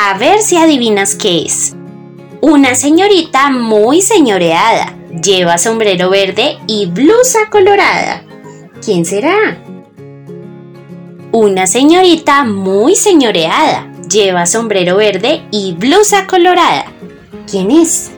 A ver si adivinas qué es. Una señorita muy señoreada. Lleva sombrero verde y blusa colorada. ¿Quién será? Una señorita muy señoreada. Lleva sombrero verde y blusa colorada. ¿Quién es?